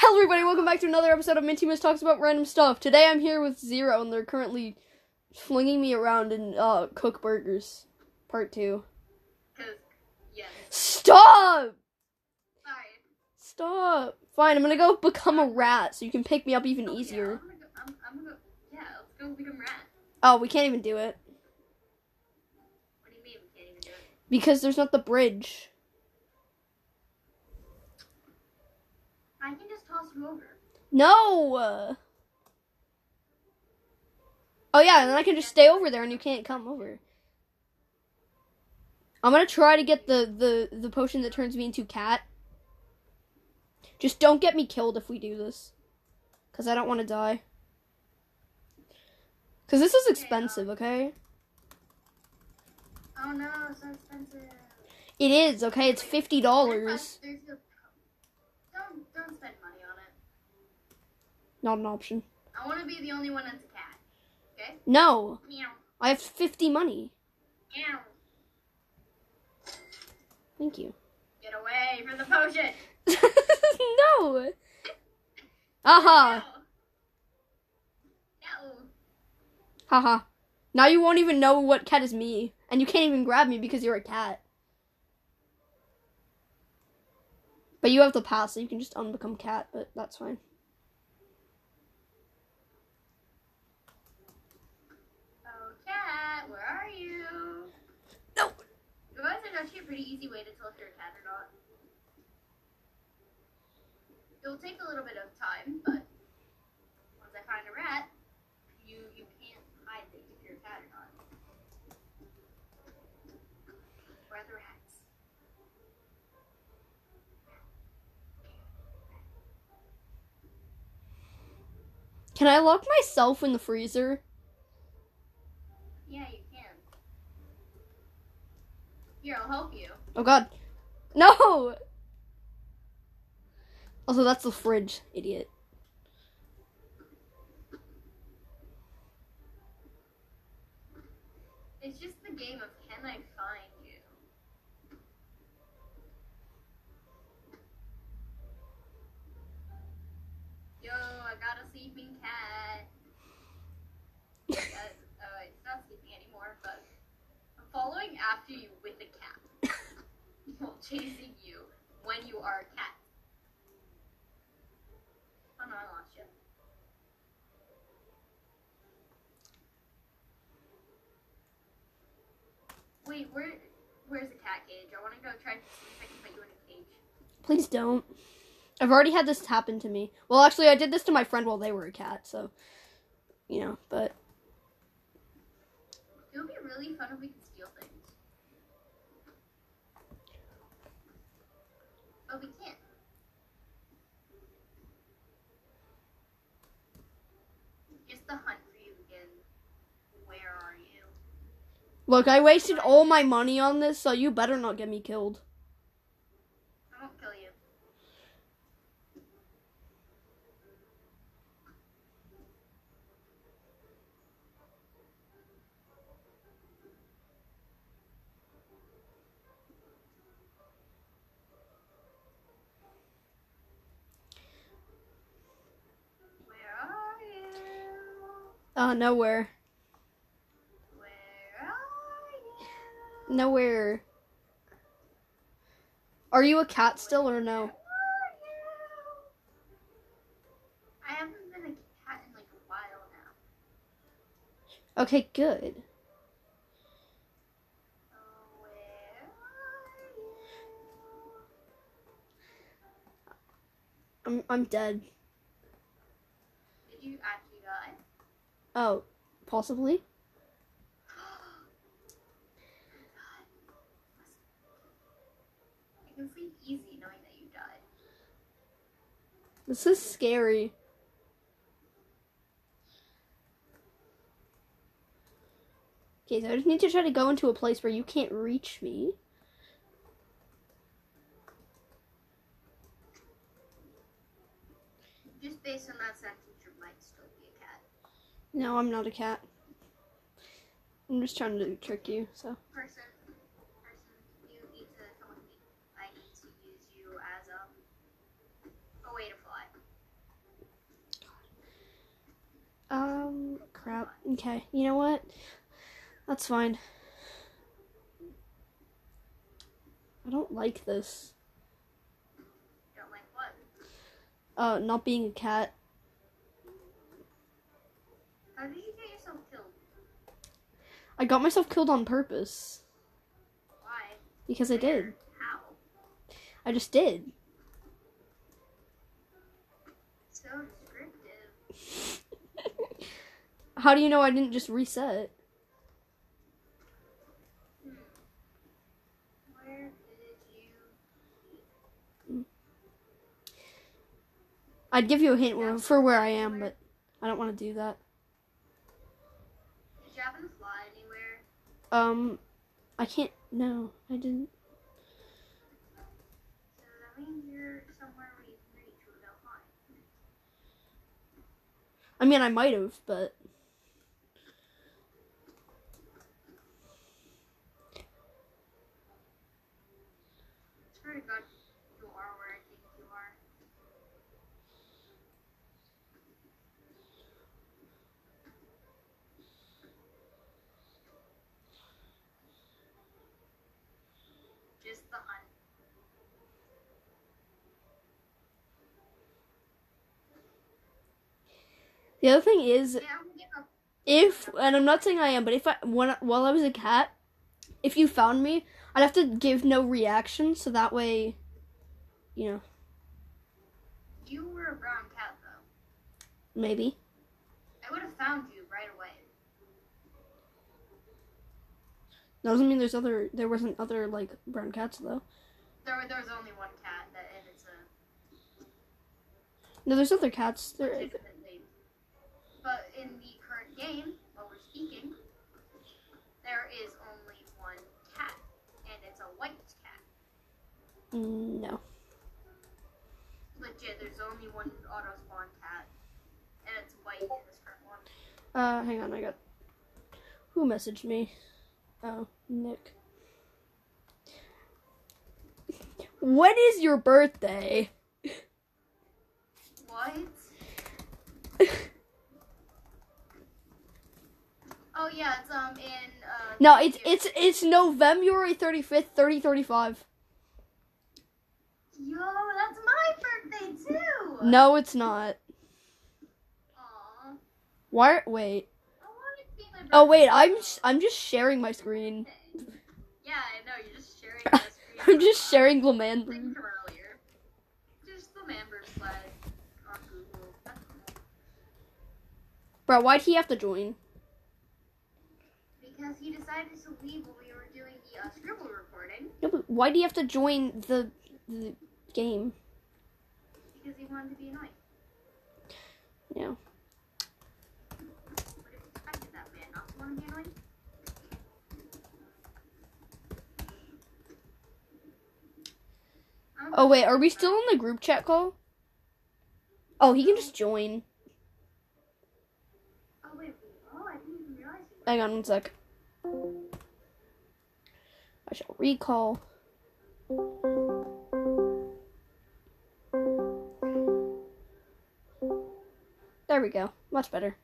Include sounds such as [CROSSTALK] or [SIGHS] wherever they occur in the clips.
Hello, everybody. Welcome back to another episode of Minty Miss Talks About Random Stuff. Today, I'm here with Zero, and they're currently flinging me around in uh, Cook Burgers, Part Two. Yes. Stop! Sorry. Stop! Fine, I'm gonna go become a rat, so you can pick me up even Oh, yeah, easier. I'm gonna go, I'm, I'm gonna go, yeah, let's go become rat. Oh, we can't even do it What do you mean we can't even do it? because there's not the bridge. I can just toss you over. No. Oh yeah, and then I can just stay over there, and you can't come over. I'm gonna try to get the the the potion that turns me into cat. Just don't get me killed if we do this, cause I don't want to die. Cause this is expensive, okay? Oh no, it's so expensive. It is, okay? It's fifty dollars. Don't, don't spend money on it. Not an option. I want to be the only one that's a cat. Okay? No, Meow. I have fifty money. Meow. Thank you. Get away from the potion. [LAUGHS] no. Aha. No. No. Haha. Now you won't even know what cat is me. And you can't even grab me because you're a cat. But you have the pass, so you can just unbecome cat, but that's fine. Oh, cat, where are you? No. You guys are actually a pretty easy way to tell if you're a cat or not. It'll take a little bit of time, but once I find a rat, you you can't hide it if you're a cat or not. Where are the rats? Can I lock myself in the freezer? Yeah, you can. Here, I'll help you. Oh god. No! Also, that's the fridge, idiot. It's just the game of can I find you? Yo, I got a sleeping cat. That- uh, it's not sleeping anymore, but I'm following after you with a cat. [LAUGHS] While chasing you when you are a cat. Oh no, I lost you. Wait, where where's the cat cage? I want to go try to see if I can put you in a cage. Please don't. I've already had this happen to me. Well, actually, I did this to my friend while they were a cat, so. You know, but. Really fun if we could steal things. But we can't. Just the hunt for you again. Where are you? Look, I wasted all my money on this, so you better not get me killed. I won't kill you. Where are you? Uh, nowhere. Where are you? Nowhere. Are you a cat still or no? Where are you? I haven't been a cat in like a while now. Okay, good. Oh, where are you? I'm I'm dead. Did you actually die? Oh, possibly. I can sleep easy knowing that Oh, you possibly. This is scary. Okay, so I just need to try to go into a place where you can't reach me. Just based on that sentence, no, I'm not a cat. I'm just trying to trick you, so. Person. Um, crap. Okay, you know what? That's fine. I don't like this. Don't like what? Uh, not being a cat. How did you get yourself killed? I got myself killed on purpose Why? because I did. How? I just did. So descriptive. [LAUGHS] How do you know I didn't just reset? Hmm. Where did you? I'd give you a hint for where I am, but I don't want to do that. Did you happen to fly anywhere? Um, I can't. No, I didn't. I mean, I might have, but you are think you are. Just the hunt. The other thing is, Yeah, I'm gonna give up. if and I'm not saying I am, but if I when while I was a cat, if you found me, I'd have to give no reaction, so that way, you know, You were a brown cat, though. maybe. I would have found you right away. That doesn't mean there's other. There wasn't other like brown cats though. There, there was only one cat, that, and it's a No, there's other cats. There. But in the current game, while we're speaking, there is only one cat, and it's a white cat. mm, no. Legit, there's only one auto spawn cat, and it's white in this current one. Uh, hang on, I got. Who messaged me? Oh, Nick. When is your birthday? What? [LAUGHS] Oh yeah, it's um in uh. No, it's it's it's November thirty fifth, thirty thirty five. Yo, that's my birthday too. No, it's not. Aw, Why? Wait. I want it to be my birthday. Oh wait, I'm I'm just sharing my screen. Yeah, I know. You're just sharing [LAUGHS] the screen. I'm just Uh, sharing thing Glaman. from earlier. Just the on Google. Bro, why'd he have to join? Because he decided to leave when we were doing the uh, scribble recording No, but why do you have to join the the game? because he wanted to be annoying. Yeah. Would have expected that man not to want to be annoying. Oh wait, are we still in the group chat call? Oh, he can just join. Oh wait. Oh, I didn't even realize. Hang on one sec. I shall recall. There we go. Much better.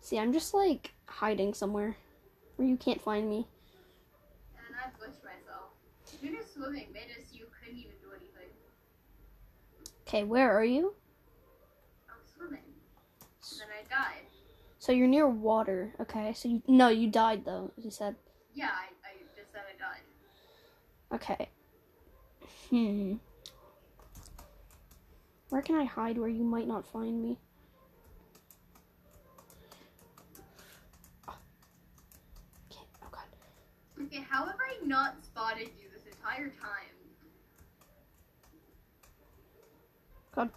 See, I'm just like hiding somewhere where you can't find me. And I pushed myself. You're just swimming made us you couldn't even do anything. Okay, where are you? I was swimming. And then I died. So you're near water. Okay, so you no, you died though. You said. Yeah, I, I just said I died. Okay. Hmm. Where can I hide where you might not find me? Okay, oh god. Okay, how have I not spotted you this entire time? God.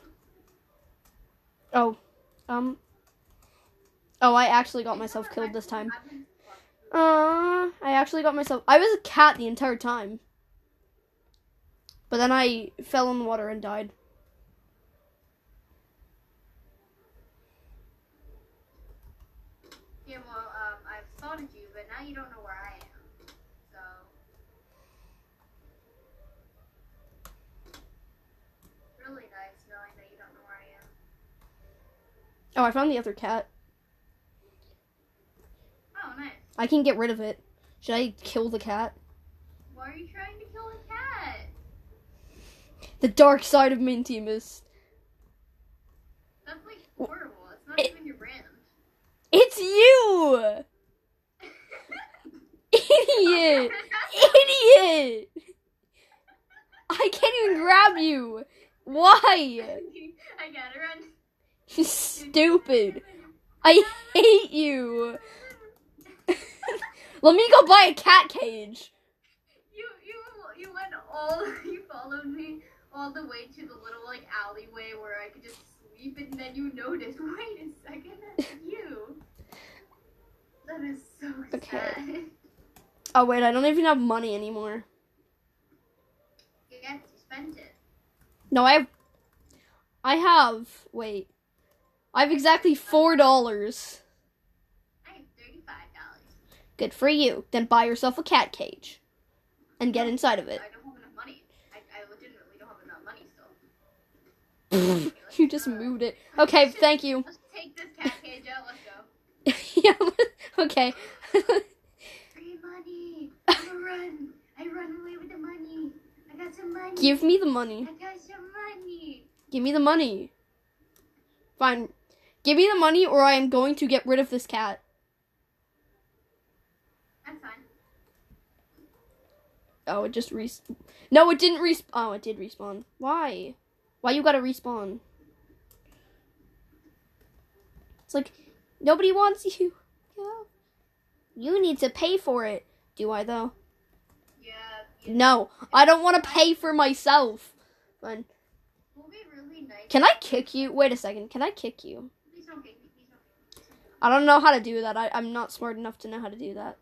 Oh. Um. Oh, I actually got myself killed this time. Uh, I actually got myself. I was a cat the entire time. But then I fell in the water and died. Yeah, well, um, I've spotted you, but now you don't know where I am. So. Really nice knowing that you don't know where I am. Oh, I found the other cat. Oh, nice. I can get rid of it. Should I kill the cat? Why are you trying to kill the cat? The dark side of Mintimus. That's like horrible. It's not It- even your brand. It's you! Idiot! Idiot! I can't even grab you! Why? [LAUGHS] I gotta run. You stupid. I hate you. Let me go buy a cat cage. You you you went all [LAUGHS] you followed me all the way to the little like alleyway where I could just sleep, and then you noticed. [LAUGHS] Wait a second, that's you. That is so Okay. sad. Oh wait, I don't even have money anymore. You get to spend it. No, I have. I have. Wait. I have exactly four dollars. I have thirty-five dollars. Good for you. Then buy yourself a cat cage, and get inside of it. I don't have enough money. I, I legitimately don't have enough money still. [LAUGHS] you just moved it. Okay, thank you. Let's take this cat cage out. Let's go. [LAUGHS] yeah. [LAUGHS] Okay. Free money. I'm run. I run away with the money. I got some money. Give me the money. I got some money. Give me the money. Fine. Give me the money, or I am going to get rid of this cat. That's fine. Oh, it just res. No, it didn't respawn. Oh, it did respawn. Why? Why you gotta respawn? It's like nobody wants you. [LAUGHS] Yeah. You need to pay for it. Do I though? Yeah. yeah. No, I don't want to pay for myself. Really nice. Can I kick you? Wait a second. Can I kick you? Please don't kick me. Please don't kick me. I don't know how to do that. I, I'm not smart enough to know how to do that.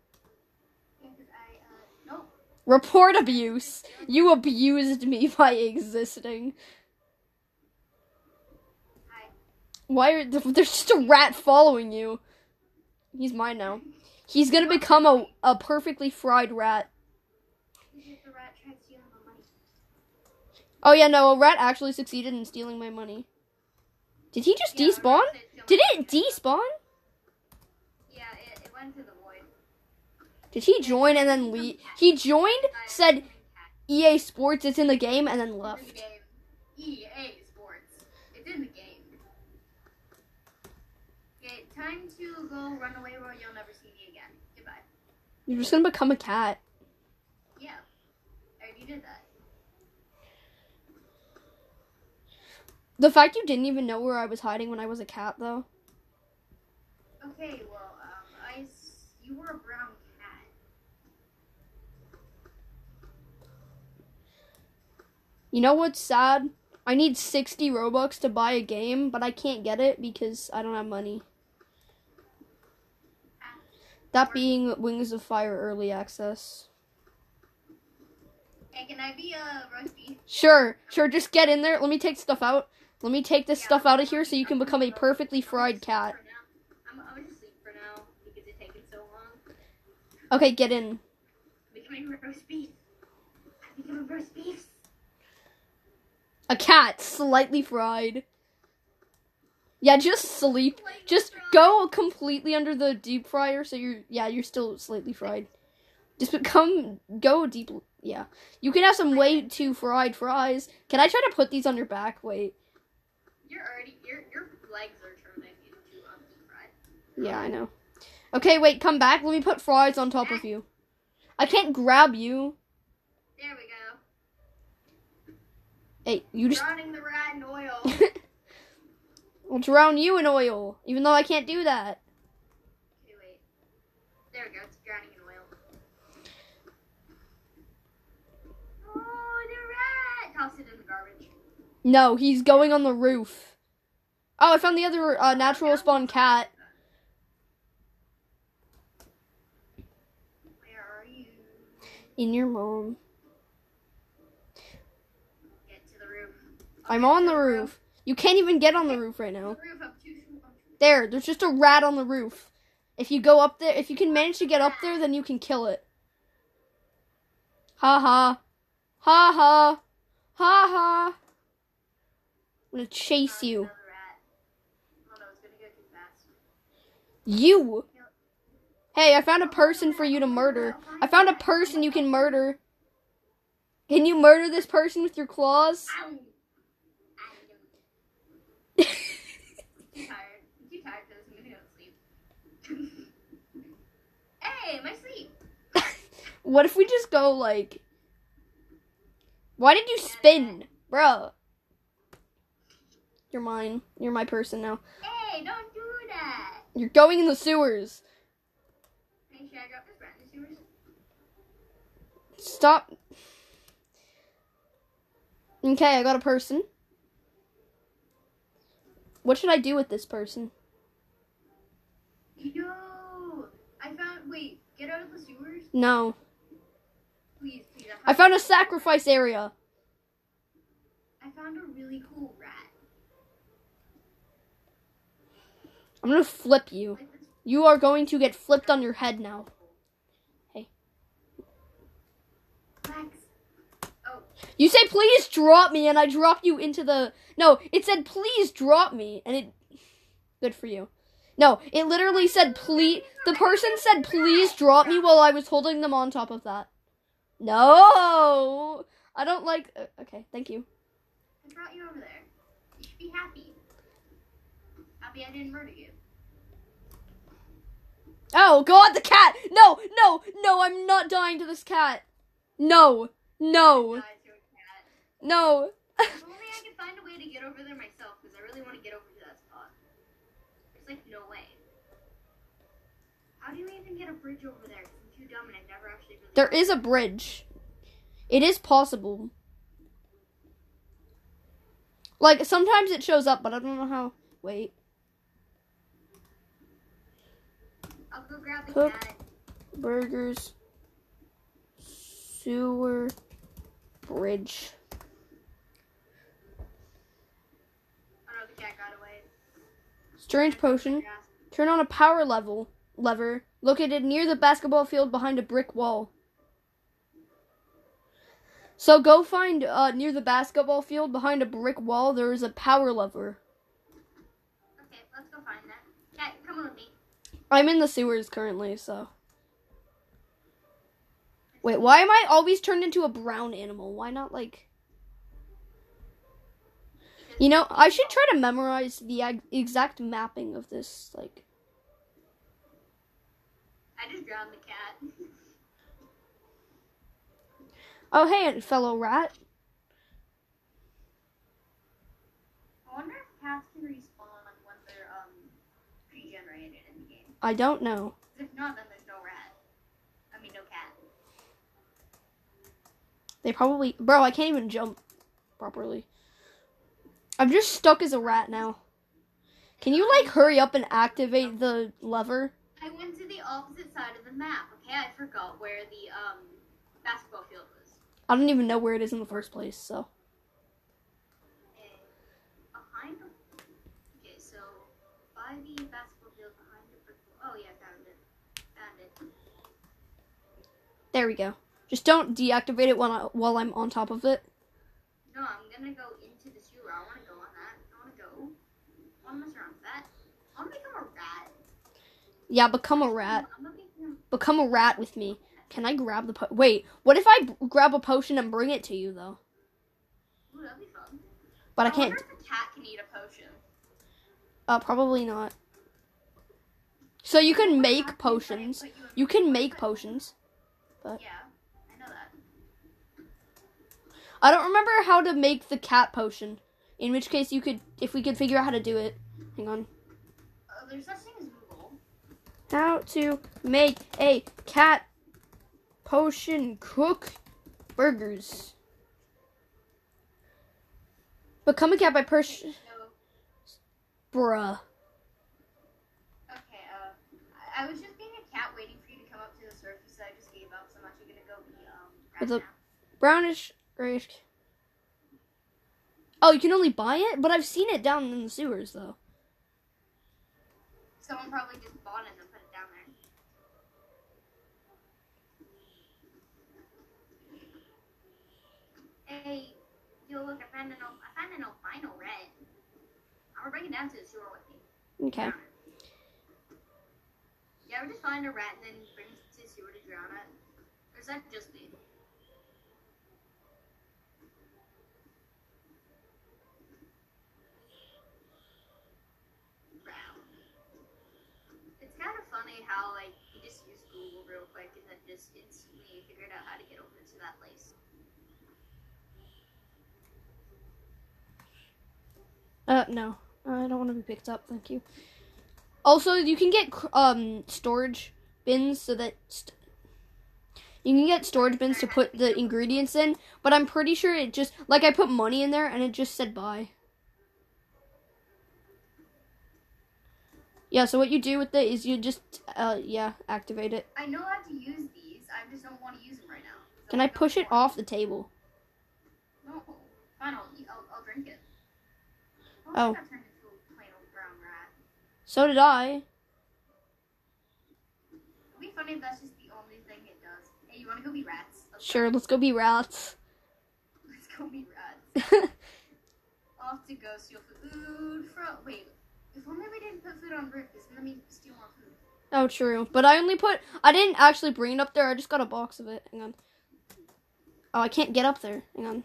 Because I, uh, nope. Report abuse. You abused me [LAUGHS] by existing. Why are there's just a rat following you? He's mine now. He's gonna become a, a perfectly fried rat. Because the rat tried stealing my money. Oh yeah, no, a rat actually succeeded in stealing my money. Did he just despawn? did steal Did my it despawn? Yeah, it, it went to the void. Did he join and then leave? He joined, said EA Sports, it's in the game, and then It's in the left. EA Sports. It's in the game. Okay, time to go run away where you'll never see me again. Goodbye. You're just gonna become a cat. Yeah. I already did that. The fact you didn't even know where I was hiding when I was a cat, though. Okay, well, um, I s- you were a brown cat. You know what's sad? I need 60 Robux to buy a game, but I can't get it because I don't have money. That being Wings of Fire Early Access. Hey, can I be a roast beef? Sure, sure, just get in there. Let me take stuff out. Let me take this Yeah, stuff out of here so you can become a perfectly fried cat. I'm, I'm gonna sleep for now because it's taken so long. Okay, get in. Becoming roast beef. I'm becoming roast beef. A cat, slightly fried. Yeah, just sleep. Just go completely under the deep fryer so you're, yeah, you're still slightly fried. Just become, go deep, yeah. You can have some way too fried fries. Can I try to put these on your back? Wait. You're already your your legs are turning into um fried. Yeah, I know. Okay, wait, come back. Let me put fries on top of you. I can't grab you. There we go. Hey, you just. Drowning the rat in oil. [LAUGHS] I'll drown you in oil, even though I can't do that. okay, wait. There we go. It's drowning in oil. Oh, the rat! Toss it in the garbage. No, he's going on the roof. Oh, I found the other uh, natural spawn cat. Where are you? In your mom. Get to the roof. I'm on the roof. You can't even get on the roof right now. There, there's just a rat on the roof. If you go up there, if you can manage to get up there, then you can kill it. Ha ha. Ha ha. Ha ha. I'm gonna chase you. You. Hey, I found a person for you to murder. I found a person you can murder. Can you murder this person with your claws? Too tired. I'm too tired for this. I'm gonna go to sleep. [LAUGHS] hey, my sleep. [LAUGHS] what if we just go like Why did you spin? Bro. You're mine. You're my person now. Hey, don't do that. You're going in the sewers. Hey, should I drop this brand new sewers? Stop. Okay, I got a person. What should I do with this person? Yo, I found. Wait, get out of the sewers, No. please, please. I found a sacrifice area. I found a really cool rat. I'm gonna flip you. You are going to get flipped on your head now. Max. Oh, You say please drop me and I drop you into the No, it said please drop me and it Good for you. No, it literally said please the person said please drop me while I was holding them on top of that. No. I don't like uh, Okay, thank you. I brought you over there. You should be happy. Happy I didn't murder you. Oh god, the cat. No, no, no, I'm not dying to this cat. No. No. Died to a cat. No. If only I could find a way to get over there myself, because I really want to get over to that spot. There's like no way. How do you even get a bridge over there? I'm too dumb and I've never actually really. There is a bridge. It is possible. Like sometimes it shows up, but I don't know how. Wait. I'll go grab the Hook. cat. Burgers. Sewer. Bridge. Oh no, the cat got away. Strange potion. Turn on a power level lever located near the basketball field behind a brick wall. So go find uh, near the basketball field behind a brick wall. There is a power lever. Okay, let's go find that. Cat, come with me. I'm in the sewers currently, so. Wait, why am I always turned into a brown animal? Why not like? You know, I should try to memorize the exact mapping of this. Like, I just drowned the cat. oh hey, fellow rat. I wonder if cats can respawn when they're um regenerated in the game. I don't know. If not, then there's no rat. I mean, no cat. They probably, bro. I can't even jump properly. I'm just stuck as a rat now. Can you like hurry up and activate the lever? I went to the opposite side of the map. Okay, I forgot where the um basketball field was. I don't even know where it is in the first place. So Eh, behind the. Okay, so by the basketball field behind the. Oh yeah, found it. Found it. there we go. Just don't deactivate it while I, while I'm on top of it. No, I'm gonna go into the sewer. I wanna go on that. I wanna go. I wanna mess around with that. I wanna become a rat. Yeah, become a rat. Become. A rat with me. Can I grab the po- Wait, what if I b- grab a potion and bring it to you though? Ooh, that'd be fun. But I can't. if a cat can eat a potion. Uh, probably not. So you can make I potions. You can make potions. But. Yeah, I know that. I don't remember how to make the cat potion. In which case, you could, if we could figure out how to do it. Hang on. Uh, there's such thing as Google. How to make a cat potion cook burgers. Become a cat by pers- So, bruh. okay, uh, I, was just being a cat waiting for you to come up to the surface. So I just gave up. So I'm actually gonna go be um. Rat a- Brownish grayish. Oh, you can only buy it, but I've seen it down in the sewers though. Someone probably just bought it and put it down there. Hey, yo, look, I found an al- I found an albino red. I'm gonna bring it down to the sewer with me. Okay. You ever just find a rat and then bring it to the sewer to drown it? Or is that just me? Drown. It's kind of funny how like you just use Google real quick and then just instantly figured out how to get over to that place. Uh, no. I don't want to be picked up, thank you. Also, you can get um storage bins so that st- you can get storage bins to put the ingredients in, but I'm pretty sure it just like I put money in there and it just said buy. Yeah, so what you do with it is you just uh yeah, activate it. I know how to use these. I just don't want to use them right now. So Can I push it off the table? No. Fine, I'll, eat- I'll, I'll drink it. Oh. I got turned into a plain old brown rat. So did I. It'd be funny if that's just the only thing it does. Hey, you want to go be rats? Let's go. Sure, let's go be rats. [LAUGHS] Let's go be rats. [LAUGHS] Off to go steal food from. Wait. If only we didn't put food on roof, then we steal more food. oh, true. But I only put I didn't actually bring it up there. I just got a box of it. Hang on. Oh, I can't get up there. Hang on.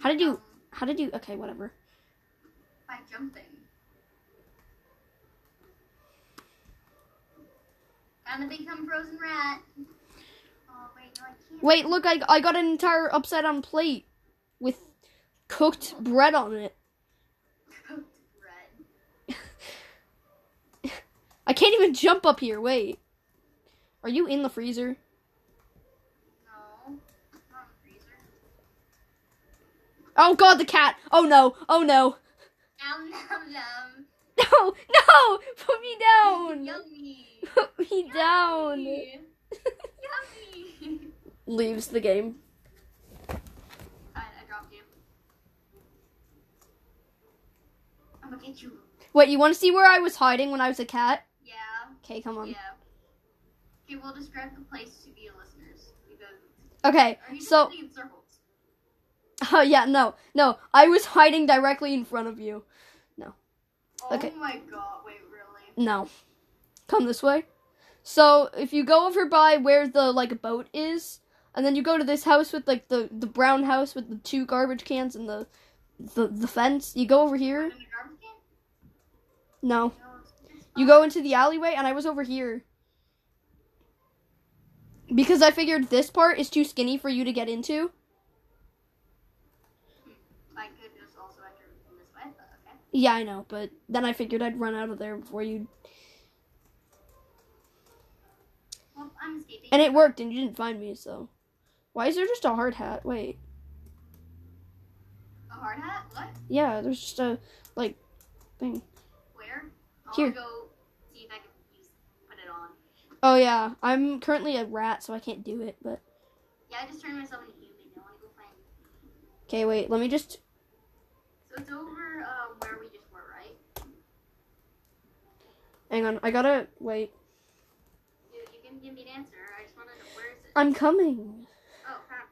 How did you Um, how did you okay, whatever. By jumping. Gonna become frozen rat. Oh wait, no, I can't. Wait, look, I I got an entire upside down plate with cooked bread on it. Cooked bread. [LAUGHS] I can't even jump up here. Wait. Are you in the freezer? No, not in the freezer. Oh god, the cat. Oh no. Oh no. Nom nom nom. No. No. Put me down. [LAUGHS] Yummy. Put me down. Yummy. Yummy. [LAUGHS] Leaves the game. I, I dropped you. I'm gonna get you. Wait, you want to see where I was hiding when I was a cat? Yeah. Okay, come on. Yeah. Okay, we'll describe the place to the listeners Okay, are you so [LAUGHS] oh yeah, no, no, I was hiding directly in front of you. Oh Okay. my god! Wait, really? No, come this way. So if you go over by where the like boat is, and then you go to this house with like the the brown house with the two garbage cans and the the the fence, you go over here. In the garbage can? No, No, it's- it's you go into the alleyway, and I was over here. Because I figured this part is too skinny for you to get into. I could just also enter from this way, but okay. Yeah, I know, but then I figured I'd run out of there before you. Well, I'm escaping. And it worked, and you didn't find me, so. Why is there just a hard hat? Wait. A hard hat? What? Yeah, there's just a, like, thing. Where? I Here. go see if I can use put it on. Oh, yeah. I'm currently a rat, so I can't do it, but. Yeah, I just turned myself into human. I wanna go find. Okay, wait, let me just. So it's over uh, where we just were, right? Hang on, I gotta. Wait. You, you can give me an answer. I just wanna know where is it? I'm coming. Oh crap.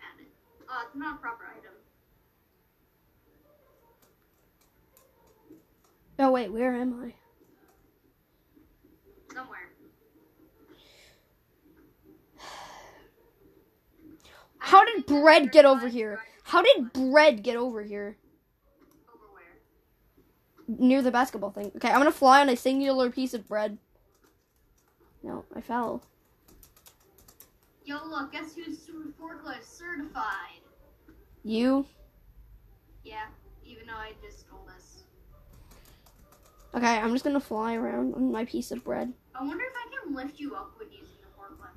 Found it. Oh, it's not a proper item. Oh, wait, where am I? Somewhere. How did bread get over here? How did bread get over here? Over? Near the basketball thing. Okay, I'm gonna fly on a singular piece of bread. No, I fell. Yo, look, guess who's forklift certified? You? Yeah, even though I just stole this. Okay, I'm just gonna fly around on my piece of bread. I wonder if I can lift you up with using the forklift.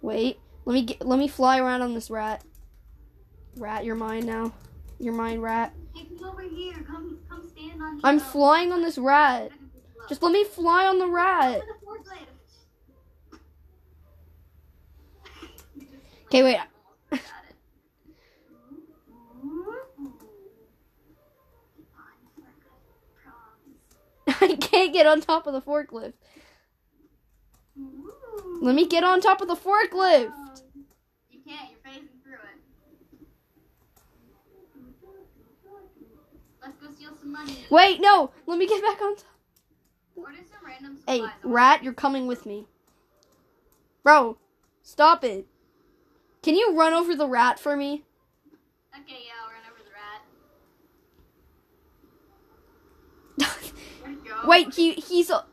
Wait, let me get, let me fly around on this rat. Rat, you're mine now. You're mine, rat. Hey, come over here. Come, come stand on. I'm flying on this rat. Just let me fly on the rat. To the forklift. You just, Okay, wait. almost got it. Ooh. On forklift, promise. I can't get on top of the forklift. Let me get on top of the forklift. You can't. You're phasing through it. Let's go steal some money. Wait, no. Let me get back on top. Or just some random random Hey, rat, you're coming with me. Bro, stop it. Can you run over the rat for me? Okay, yeah, I'll run over the rat. [LAUGHS] Where'd it go? wait, he he's a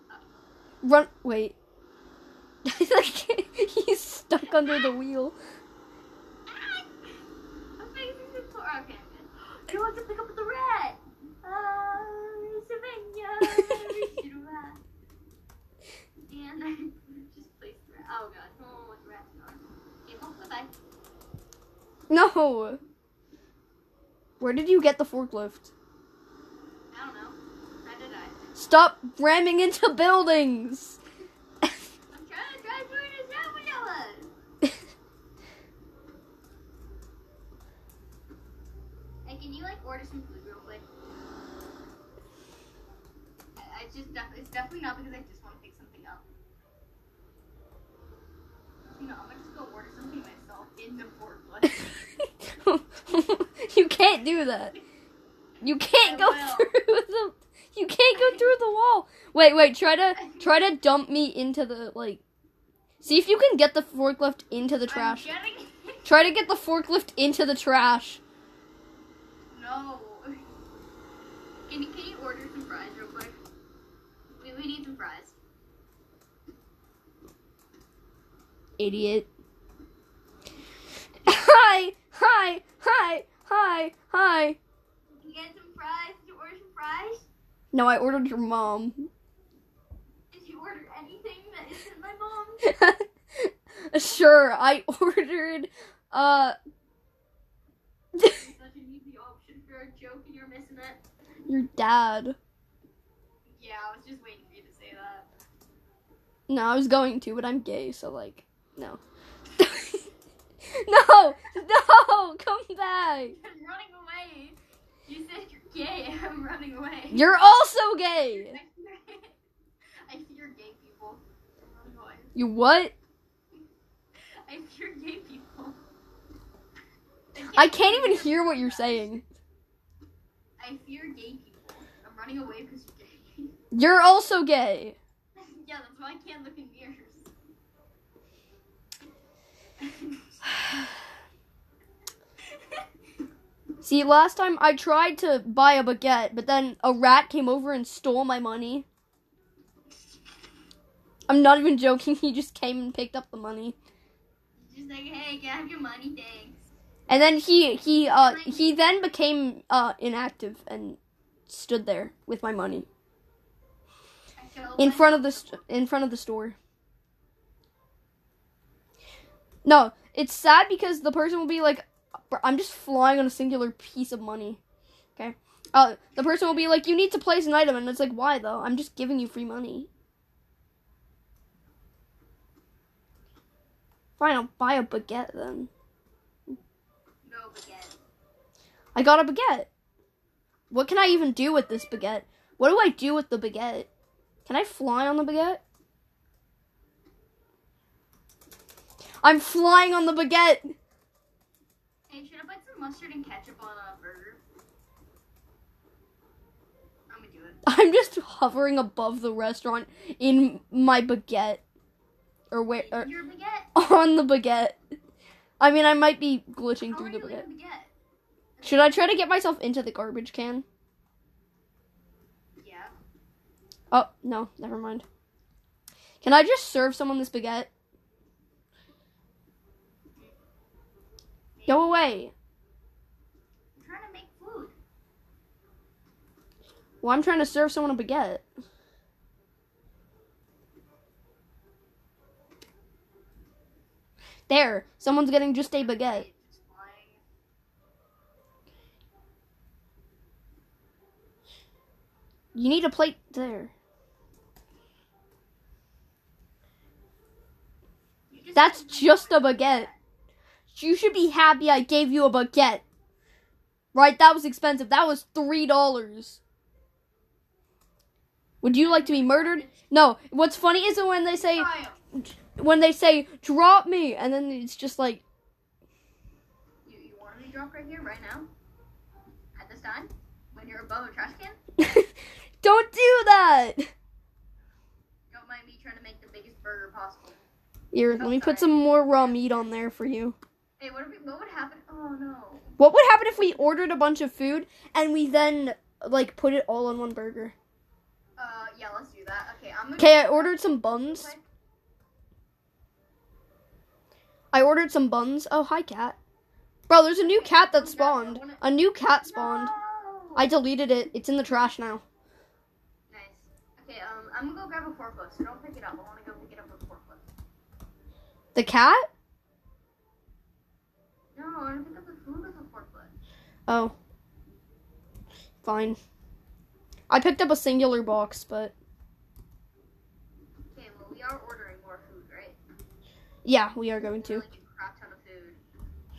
run. Wait, [LAUGHS] he's stuck under the wheel. [LAUGHS] I'm facing the. Okay, good. I want to pick up the rat. Ah, Savannah, reach the rat. And I just placed the rat. Oh god, what the rat's. Okay, well, bye-bye. No. Where did you get the forklift? I don't know. How did I? Stop ramming into buildings. I'm trying to drive through this salmonella. Hey, can you like order some food real quick? I, I just def- it's definitely not because I just want to pick something up. You know, I'm gonna just go order something myself in the forklift. [LAUGHS] you can't do that. You can't I go will. through [LAUGHS] the. You can't go through the wall. Wait, wait. Try to try to dump me into the like. See if you can get the forklift into the trash. Getting Try to get the forklift into the trash. no. Can you can you order some fries real quick? We, we need some fries. Idiot. Hi, hi, hi, hi, hi. Can you get some fries? Did you order some fries? No, I ordered your mom. Did you order anything that isn't my mom? [LAUGHS] sure, I [LAUGHS] ordered. Uh, Such an easy option for a joke and you're missing it. your dad. Yeah, I was just waiting for you to say that. No, I was going to, but I'm gay, so like, no. [LAUGHS] no, no, come back. I'm running away. You said you're gay. [LAUGHS] I'm running away. You're also [LAUGHS] gay. I fear gay people. I'm running away. You what? I fear gay people. I can't even hear what you're saying. I fear gay people. I'm running away because you're gay. You're also gay. yeah, that's why I can't look in [SIGHS] See, last time I tried to buy a baguette, but then a rat came over and stole my money. I'm not even joking. [LAUGHS] He just came and picked up the money. just like, hey, can I have your money? Thanks. And then he he uh he then became uh inactive and stood there with my money in front of the st- in front of the store. No, it's sad because the person will be like, I'm just flying on a singular piece of money. Okay. Uh, the person will be like, you need to place an item, and it's like, why though? I'm just giving you free money. Fine, I'll buy a baguette then. No baguette. I got a baguette. What can I even do with this baguette? What do I do with the baguette? Can I fly on the baguette? I'm flying on the baguette. Hey, should I put some mustard and ketchup on a burger? I'm gonna do it. [LAUGHS] I'm just hovering above the restaurant in my baguette. Or where or Your baguette. on the baguette. I mean, I might be glitching How through the baguette. baguette? Should I try to get myself into the garbage can? Yeah. Oh, no, never mind. Can I just serve someone this baguette? Go away. I'm trying to make food. Well, I'm trying to serve someone a baguette. There, someone's getting just a baguette. You need a plate there. Just That's just a baguette. You should be happy I gave you a baguette. Right, that was expensive. That was three dollars. Would you like to be murdered? No. What's funny is when they say when they say drop me, and then it's just like You, you want me to drop right here, right now? At this time? When you're above a trash can? [LAUGHS] Don't do that. Don't mind me trying to make the biggest burger possible. Here, let me put some more raw meat on there for you. Hey, what, we, what would happen? Oh no. What would happen if we ordered a bunch of food and we then like put it all on one burger? Uh, yeah, let's do that. Okay, I'm gonna. Okay, I ordered some buns. Okay. I ordered some buns. Oh, hi cat. Bro, there's a new cat that spawned. A new cat spawned. No! I deleted it. It's in the trash now. Nice. Okay, um, I'm gonna go grab a forklift, so don't pick it up. I wanna go pick it up with a forklift. The cat? No, I pick up the food a forklift. Oh. Fine. I picked up a singular box, but Okay, well, we are ordering more food, right? yeah, we are going to. Like a crap ton of food.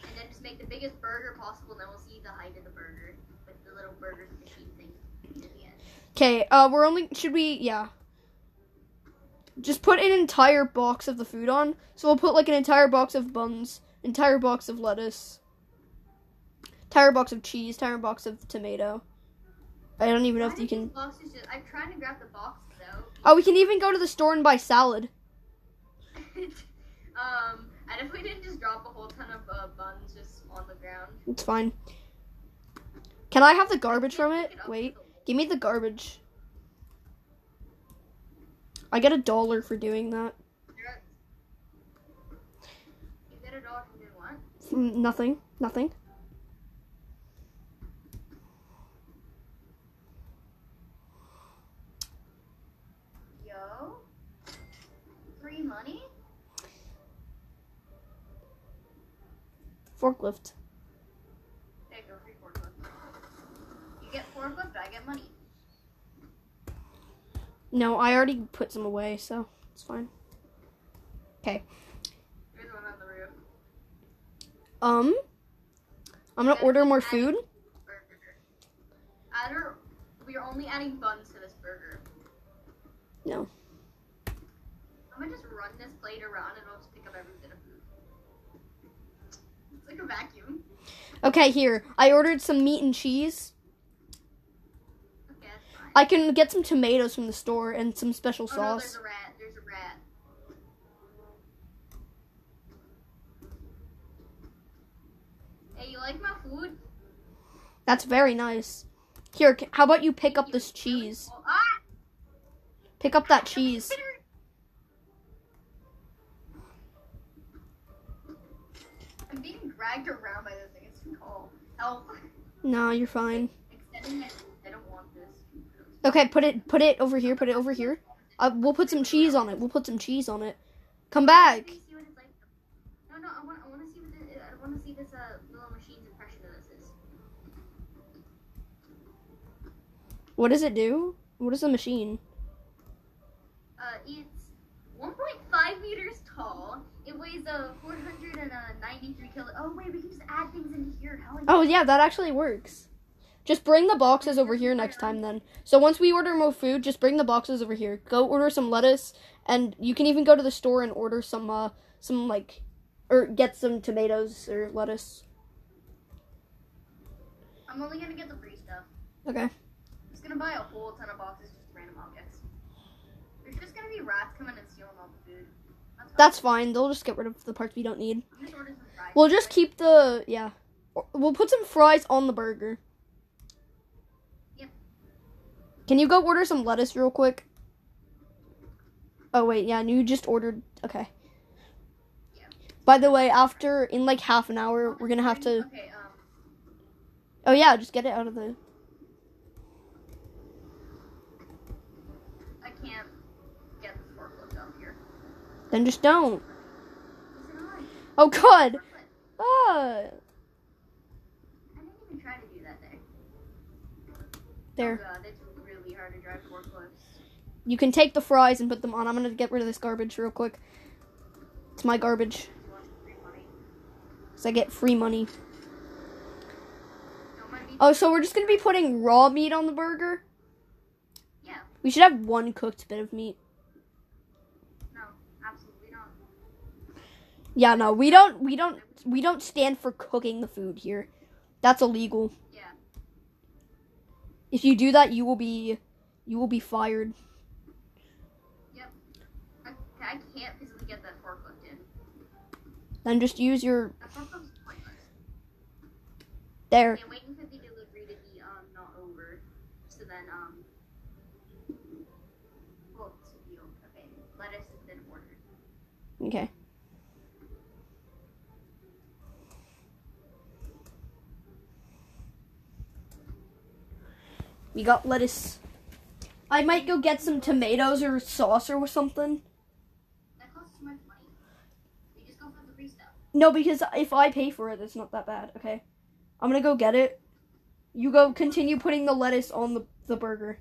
And then just make the biggest burger possible, and then we'll see the height of the burger with the little burger machine thing at the end. Okay, uh, we're only, should we, yeah. Just put an entire box of the food on. So we'll put like an entire box of buns, entire box of lettuce, entire box of cheese, entire box of tomato. I don't even know if you can. Boxes just, I'm trying to grab the box out. Oh, we can even go to the store and buy salad. [LAUGHS] um, and if we didn't just drop a whole ton of uh, buns just on the ground. It's fine. Can I have the garbage from it? Wait, give me the garbage. I get a dollar for doing that. the- You get a dollar from doing what? Mm, Nothing. Nothing. Yo. Free money? Forklift. There you go, free forklift. You get forklift, I get money. No, I already put some away, so it's fine. Okay. There's one on the roof. Um, I'm gonna order more food. Burger. Add or we are only adding buns to this burger. No. I'm gonna just run this plate around and I'll just pick up every bit of food. It's like a vacuum. Okay, here. I ordered some meat and cheese. Okay, that's fine. I can get some tomatoes from the store and some special oh no, sauce. a rat. There's a rat. Hey, you like my food? That's very nice. Here, how about you pick up this cheese? Pick up that cheese. I'm being dragged around by this thing. It's too tall. Help. No, you're fine. Extending it. I don't want this. Okay, put it put it over here. Put it over here. Uh, we'll put some cheese on it. We'll put some cheese on it. Come back. What does it do? What is the machine? Uh, it's 1.5 meters tall. It weighs uh 493 kilo. Oh wait, we can just add things in here. How? Oh yeah, that actually works. Just bring the boxes over here next time then. So once we order more food, just bring the boxes over here. Go order some lettuce and you can even go to the store and order some uh some like or get some tomatoes or lettuce. I'm only gonna get the free stuff. Okay. Just gonna buy a whole ton of boxes, just random objects. There's just gonna be rats coming and stealing all the food. That's fine. That's fine. They'll just get rid of the parts we don't need. I'm just ordering some fries. We'll just keep the yeah. We'll put some fries on the burger. Yep. Can you go order some lettuce real quick? Oh wait, yeah, and you just ordered. Okay. Yeah. By the way, after in like half an hour, we're gonna have to. Okay, um, Oh yeah, just get it out of the. I can't get the forklift up here. Then just don't. Is it on? Oh god. Ah. I didn't even try to do that there. There. Oh god, it's really hard to drive forklifts. You can take the fries and put them on. I'm gonna get rid of this garbage real quick. It's my garbage. You want free money? So I get free money. Don't mind me. Oh, so we're just gonna be putting raw meat on the burger? Yeah. We should have one cooked bit of meat. No, absolutely not. Yeah, no, we don't we don't we don't stand for cooking the food here. That's illegal. Yeah. If you do that, you will be you will be fired. Yep. I can't physically get that forklift in. Then just use your That forklift's pointless. there. I'm waiting for the delivery to be um not over. So then um well to be o- okay. Lettuce has been ordered. Okay. We got lettuce. I might go get some tomatoes or sauce or something. That costs too much money. We just go for the free stuff. No, because if I pay for it, it's not that bad. Okay. I'm gonna go get it. You go continue putting the lettuce on the, the burger.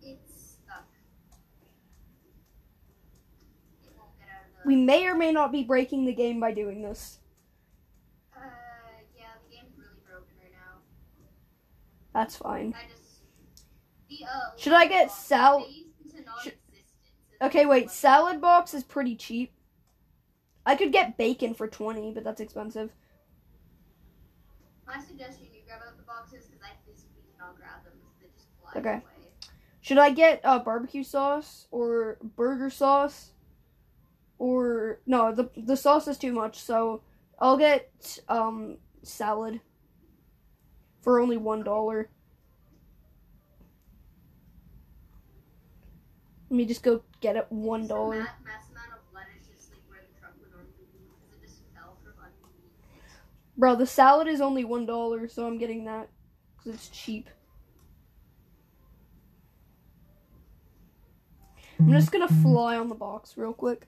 It's stuck. It won't get out of the We may or may not be breaking the game by doing this. Uh yeah, the game's really broken right now. That's fine. Uh Should I get box sal- phased into should- Okay, wait. Salad box is pretty cheap. I could get bacon for 20, but that's expensive. My suggestion: you grab out the boxes because I cannot grab them because they just fly Okay. away. Should I get uh, barbecue sauce or burger sauce? Or no, the the sauce is too much, so I'll get um salad for only one dollar. Let me just go get it one dollar. ma- mass amount of lettuce just like where the truck would normally be because it just fell from underneath it. Bro, the salad is only one dollar, so I'm getting that because it's cheap. I'm just gonna fly on the box real quick.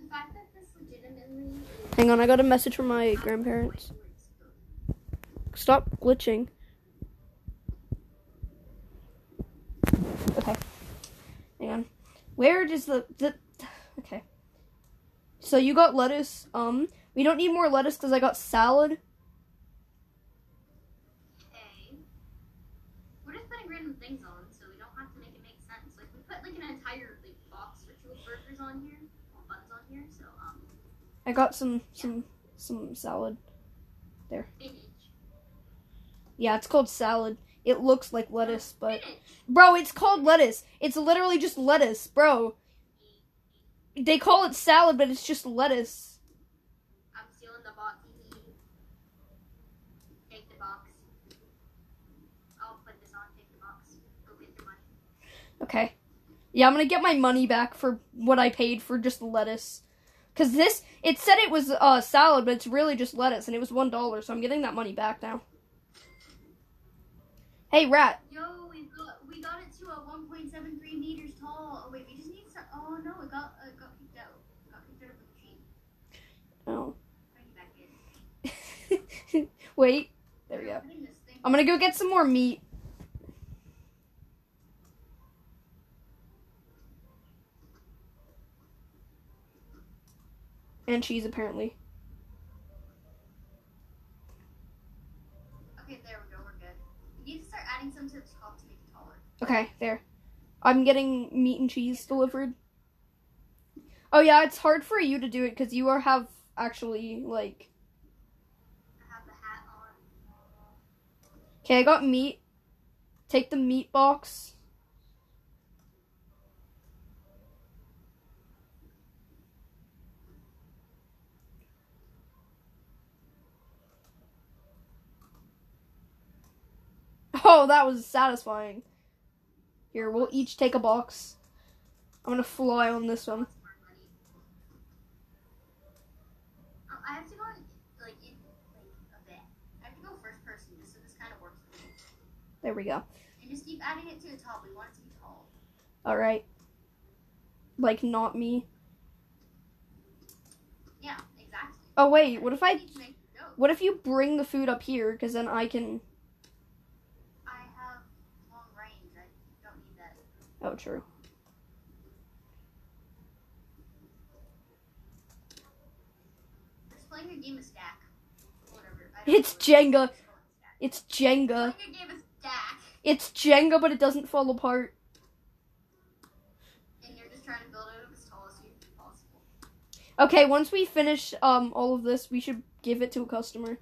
The fact that this legitimately Hang on, I got a message from my grandparents. Stop glitching. Okay. Hang on. Where does the the Okay. So you got lettuce. Um, we don't need more lettuce because I got salad. Okay. We're just putting random things on, so we don't have to make it make sense. Like we put like an entire like box or two of burgers on here, buns on here. So um, I got some some some salad. spinach. Yeah, it's called salad. It looks like lettuce, but bro, it's called lettuce. It's literally just lettuce, bro. They call it salad, but it's just lettuce. I'm stealing the box. Take the box. I'll put this on. Take the box. Go get your money. Okay. Yeah, I'm gonna get my money back for what I paid for just the lettuce. Cause this, it said it was uh, salad, but it's really just lettuce, and it was one dollar, so I'm getting that money back now. Hey, rat. Yo, we got we got it to uh, a 1.73 meters tall. Oh wait, we just need some. Oh no, it got it got kicked out. It got kicked out of the machine. Oh. [LAUGHS] Wait. There we go. Putting this thing- I'm gonna go get some more meat. And cheese, apparently. Okay, there we go. We're good. We need to start adding some to the top to make it taller. Okay, there. I'm getting meat and cheese delivered. Oh yeah, it's hard for you to do it because you are have actually like. I. Okay, I got meat. Take the meat box. Oh, that was satisfying. Here, we'll each take a box. I'm gonna fly on this one. Lots more money. I have to go like in like a bit. I have to go first person just so this kind of works. There we go. And just keep adding it to the top. We want it to be tall. Alright. Like, not me. Yeah, exactly. Oh, wait, what if I. need to make the dough. What if you bring the food up here? Because then I can. I have long range. I don't need that. Oh, true. Just playing a game of stack. Whatever. I don't It's Jenga. it's called, stack. It's Jenga. Playing a game of stack, It's Jenga, but it doesn't fall apart. and you're just trying to build it as tall as humanly possible. Okay, once we finish um all of this, we should give it to a customer.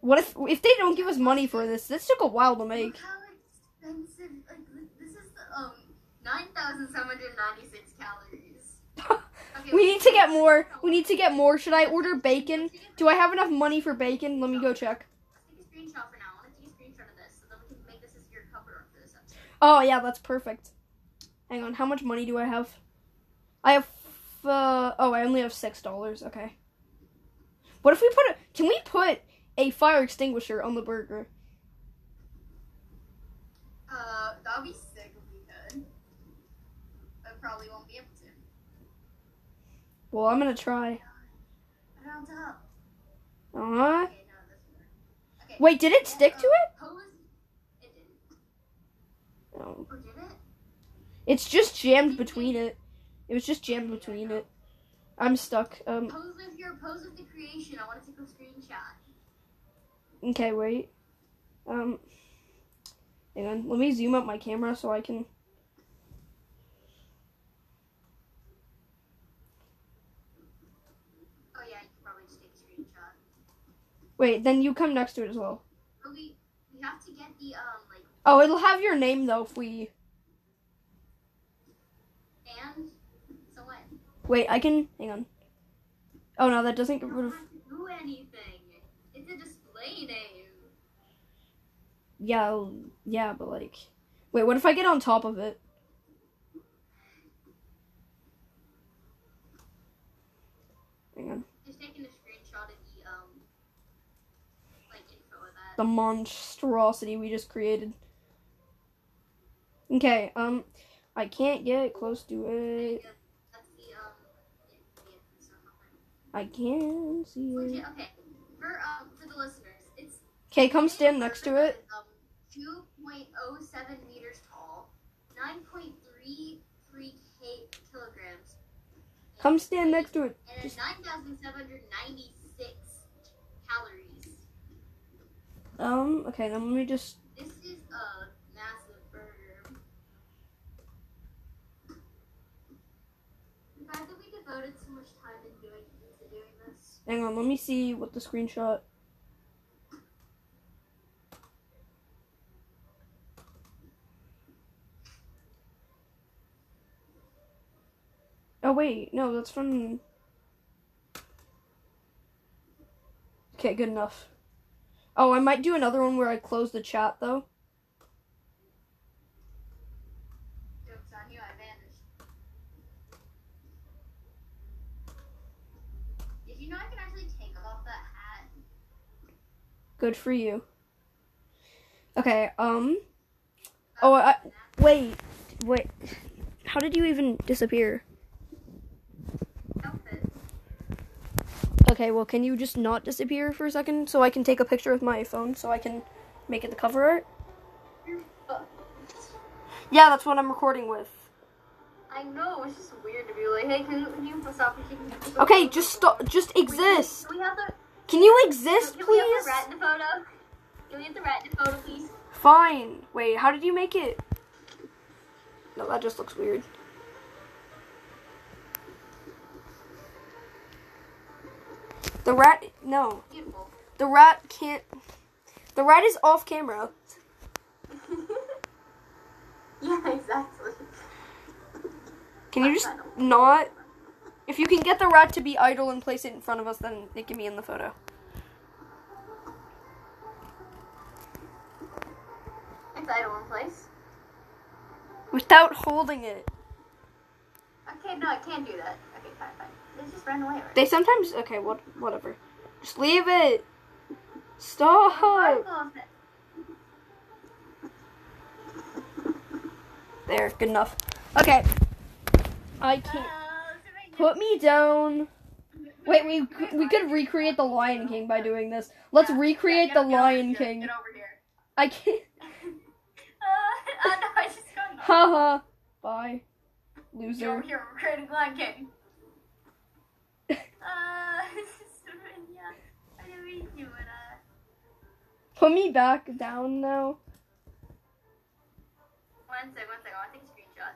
What if if they don't give us money for this? This took a while to make. Look how expensive. Like th- this is the um 9,796 calories. [LAUGHS] Okay, We need to get more. We need to get more. Should I order bacon? Do I have enough money for bacon? Let me go check. take a screenshot for now. I want to take a screenshot of this so then we can make this as your cover art for this episode. Oh yeah, that's perfect. Hang on, how much money do I have? I have. Uh, oh, I only have six dollars. Okay. What if we put a? Can we put a fire extinguisher on the burger? Uh, that would be sick if we could. But probably won't be able to. Well, I'm gonna try. Don't know. Uh, Okay, no. Okay. wait, did it stick to it? Pose. It didn't. No, Or did it? it's just jammed between it. It was just jammed between it. I'm stuck. Um. Pose with your pose of the creation. I want to take a screenshot. Okay, wait. Um. Hang on. Let me zoom up my camera so I can. Oh yeah, you can probably just take a screenshot. Wait, then you come next to it as well. We we have to get the um like Oh, it'll have your name though if we. and so when. Wait, I can. Hang on. Oh no, that doesn't get rid of. do anything. It's a display name. Yeah, yeah, but like. Wait, what if I get on top of it? Hang on. Just taking a screenshot of the um like info of that. The monstrosity we just created. Okay, um. I can't get close to it. Yeah, That's the yeah, yeah, so nothing. I can't see it. Okay. For um for the listeners, it's Okay, come stand next to it. Um, 2.07 meters tall, 9.33 kilograms. Come stand next to it. And Just- 9,796 calories. Um, okay, then let me just. This is a massive burger. The fact that we devoted so much time in doing into doing this. Hang on, let me see what the screenshot. Oh wait, no, that's from. Okay, good enough. Oh, I might do another one where I close the chat though. Good for you. Okay, um. Oh, I. Wait, wait. How did you even disappear? Okay, well, can you just not disappear for a second so I can take a picture with my phone so I can make it the cover art? Yeah, that's what I'm recording with. I know, it's just weird to be like, hey, can you, can you stop pictures? Okay, just stop. Just exist. Can we have the, Can you exist, can we have the please? rat in the photo? Can we have the rat in the photo, please? Fine. Wait, how did you make it? No, that just looks weird. The rat. No, Beautiful. the rat can't. The rat is off camera. [LAUGHS] yeah, exactly. Can you just not? If you can get the rat to be idle and place it in front of us, then it can be in the photo. It's idle in place. Without holding it. Okay, no, I can't do that. Okay, fine, fine. Just run away, right? They sometimes. Okay, what? Whatever. Just leave it. Stop. There, good enough. Okay. I can't. Uh, Put me down. Wait, we we could recreate the Lion King by doing this. Let's recreate the Lion King. Get over here. I can't. [LAUGHS] Uh, [LAUGHS] uh, no, I just got Haha. Bye, Get over loser. here, we're creating Lion King. Uh, yeah. What are we doing? Uh, [LAUGHS] Put me back down now. one sec, one sec. I want to take a screenshot.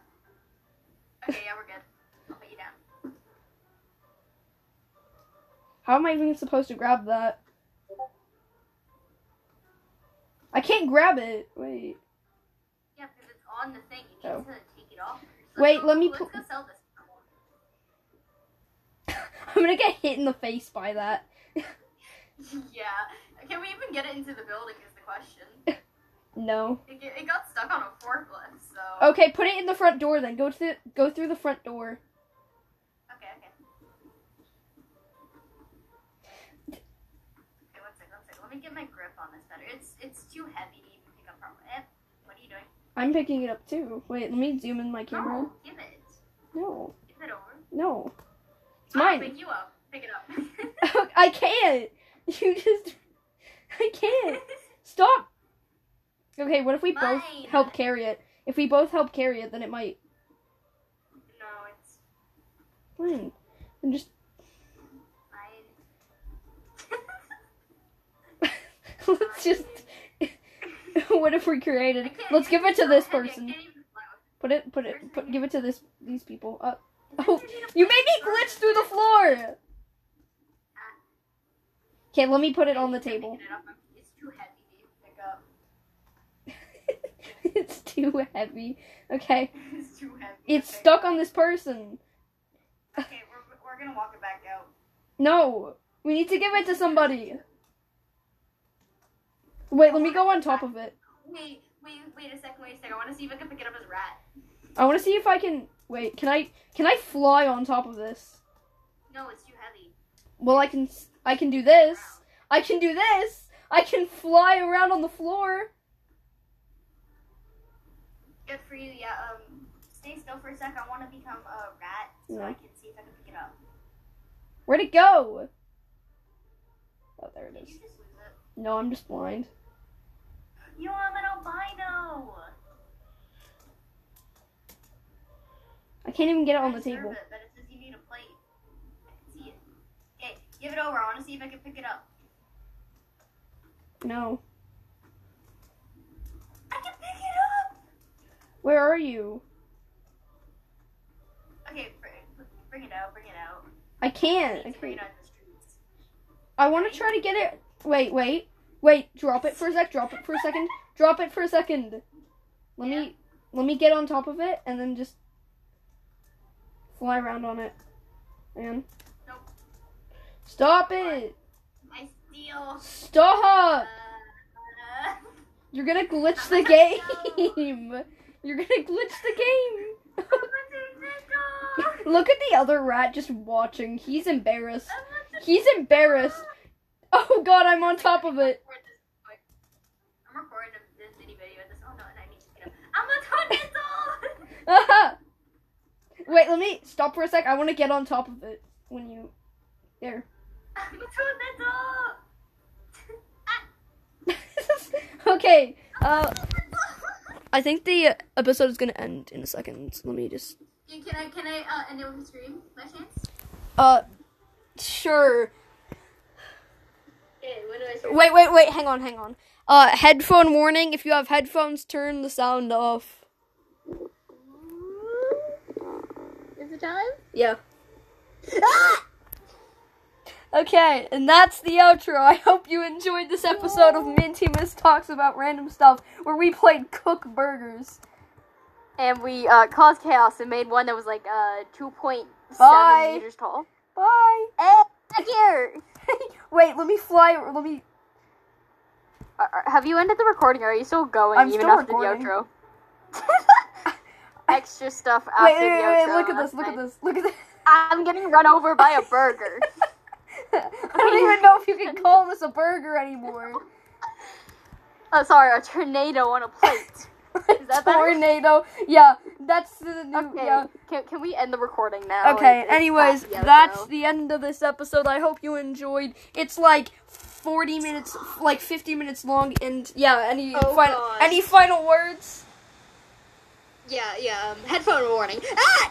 Okay, yeah, we're good. I'll put you down. How am I even supposed to grab that? I can't grab it. Wait. Yeah, because it's on the thing. You need Oh. to take it meet offers. Wait, go- let me Let's put- go sell this. [LAUGHS] I'm gonna get hit in the face by that. yeah. Can we even get it into the building? Is the question. [LAUGHS] No. It, it got stuck on a forklift, so. Okay, put it in the front door then. Go to the, go through the front door. Okay, okay. Okay, one second, one second. Let me get my grip on this better. It's it's too heavy to even pick up from it. What are you doing? I'm picking it up too. Wait, let me zoom in my camera. No, give it. No, Give it over. no. It's I'll mine. pick you up. Pick it up. [LAUGHS] I can't. [LAUGHS] You just. I can't. Stop. Okay, what if we both help carry it? If we both help carry it, then it might. no, it's Fine. Then just. mine. [LAUGHS] Let's just. what if we created? Let's give it to this so heavy, I person. can't even fly with Put it. Put it. Put. Give it to this. These people. Uh, it. Oh, It's easy to you made me glitch through the floor. Okay, let me put it on the table. It's too heavy to pick up. it's too heavy. Okay, it's too heavy. it's Okay. stuck on this person. Okay, we're, we're gonna walk it back out. No, we need to give it to somebody. Wait, let me go on top of it. Wait, wait, wait a second, wait a second. I want to see if I can pick it up as a rat. I want to see if I can. Wait, can I? Can I fly on top of this? No, it's too heavy. Well, I can. I can do this. I can do this. I can fly around on the floor. Good for you, yeah. Um, stay still for a sec. I want to become a rat so Yeah. I can see if I can pick it up. Where'd it go? Oh, there it Did is. you just lose it? No, I'm just blind. Yo, I'm an albino. I can't even get it on the table. It, but it says you need a plate. I can see it. Okay, give it over. I want to see if I can pick it up. No. I can pick it up. Where are you? Okay, bring it out. Bring it out. I can't. I Need to bring can't. it out in the streets. I want to try to get it. Wait, wait, wait. Drop it for a sec. Drop it for a second. Drop it for a second. Let me let me get on top of it and then just fly around on it. And Nope. stop it. I steal. Stop. Uh, [LAUGHS] You're gonna glitch the game. You're gonna glitch the game. Look at the other rat just watching. He's embarrassed. He's embarrassed. Oh god, I'm on top of it. I'm recording this mini video at this. Oh no, and I need to get up. I'm a tornado! Wait, let me stop for a sec. I want to get on top of it when you. There. I'm a tornado! okay. Uh, I think the episode is gonna end in a second. So let me just. Can I can I uh, end it with a stream by chance? Uh, sure. Okay, what do I? Wait, wait, wait. Hang on, hang on. Uh, headphone warning. If you have headphones, turn the sound off. It time? Yeah. Okay, and that's the outro. I hope you enjoyed this episode of Minty Miss Talks About Random Stuff, where we played Cook Burgers. And we uh, caused chaos and made one that was like uh, 2.7 Bye. meters tall. Bye. Hey, back here! [LAUGHS] Wait, let me fly. Let me. Uh, uh, have you ended the recording or are you still going I'm even still after recording. the outro? [LAUGHS] Extra stuff after Wait, wait, wait, wait, Look at this. Look at this. Look at this. I'm getting run over by a burger. [LAUGHS] I don't even know if you can call this a burger anymore. [LAUGHS] oh, sorry, a tornado on a plate. [LAUGHS] Is that better? Tornado. Yeah, that's the new. Okay, Yeah. can, can we end the recording now? Okay, It's- anyways, that's the end of this episode. I hope you enjoyed. It's like 40 minutes, like 50 minutes long, and yeah, any Oh, final any final words? Yeah, yeah, um, headphone warning. Ah!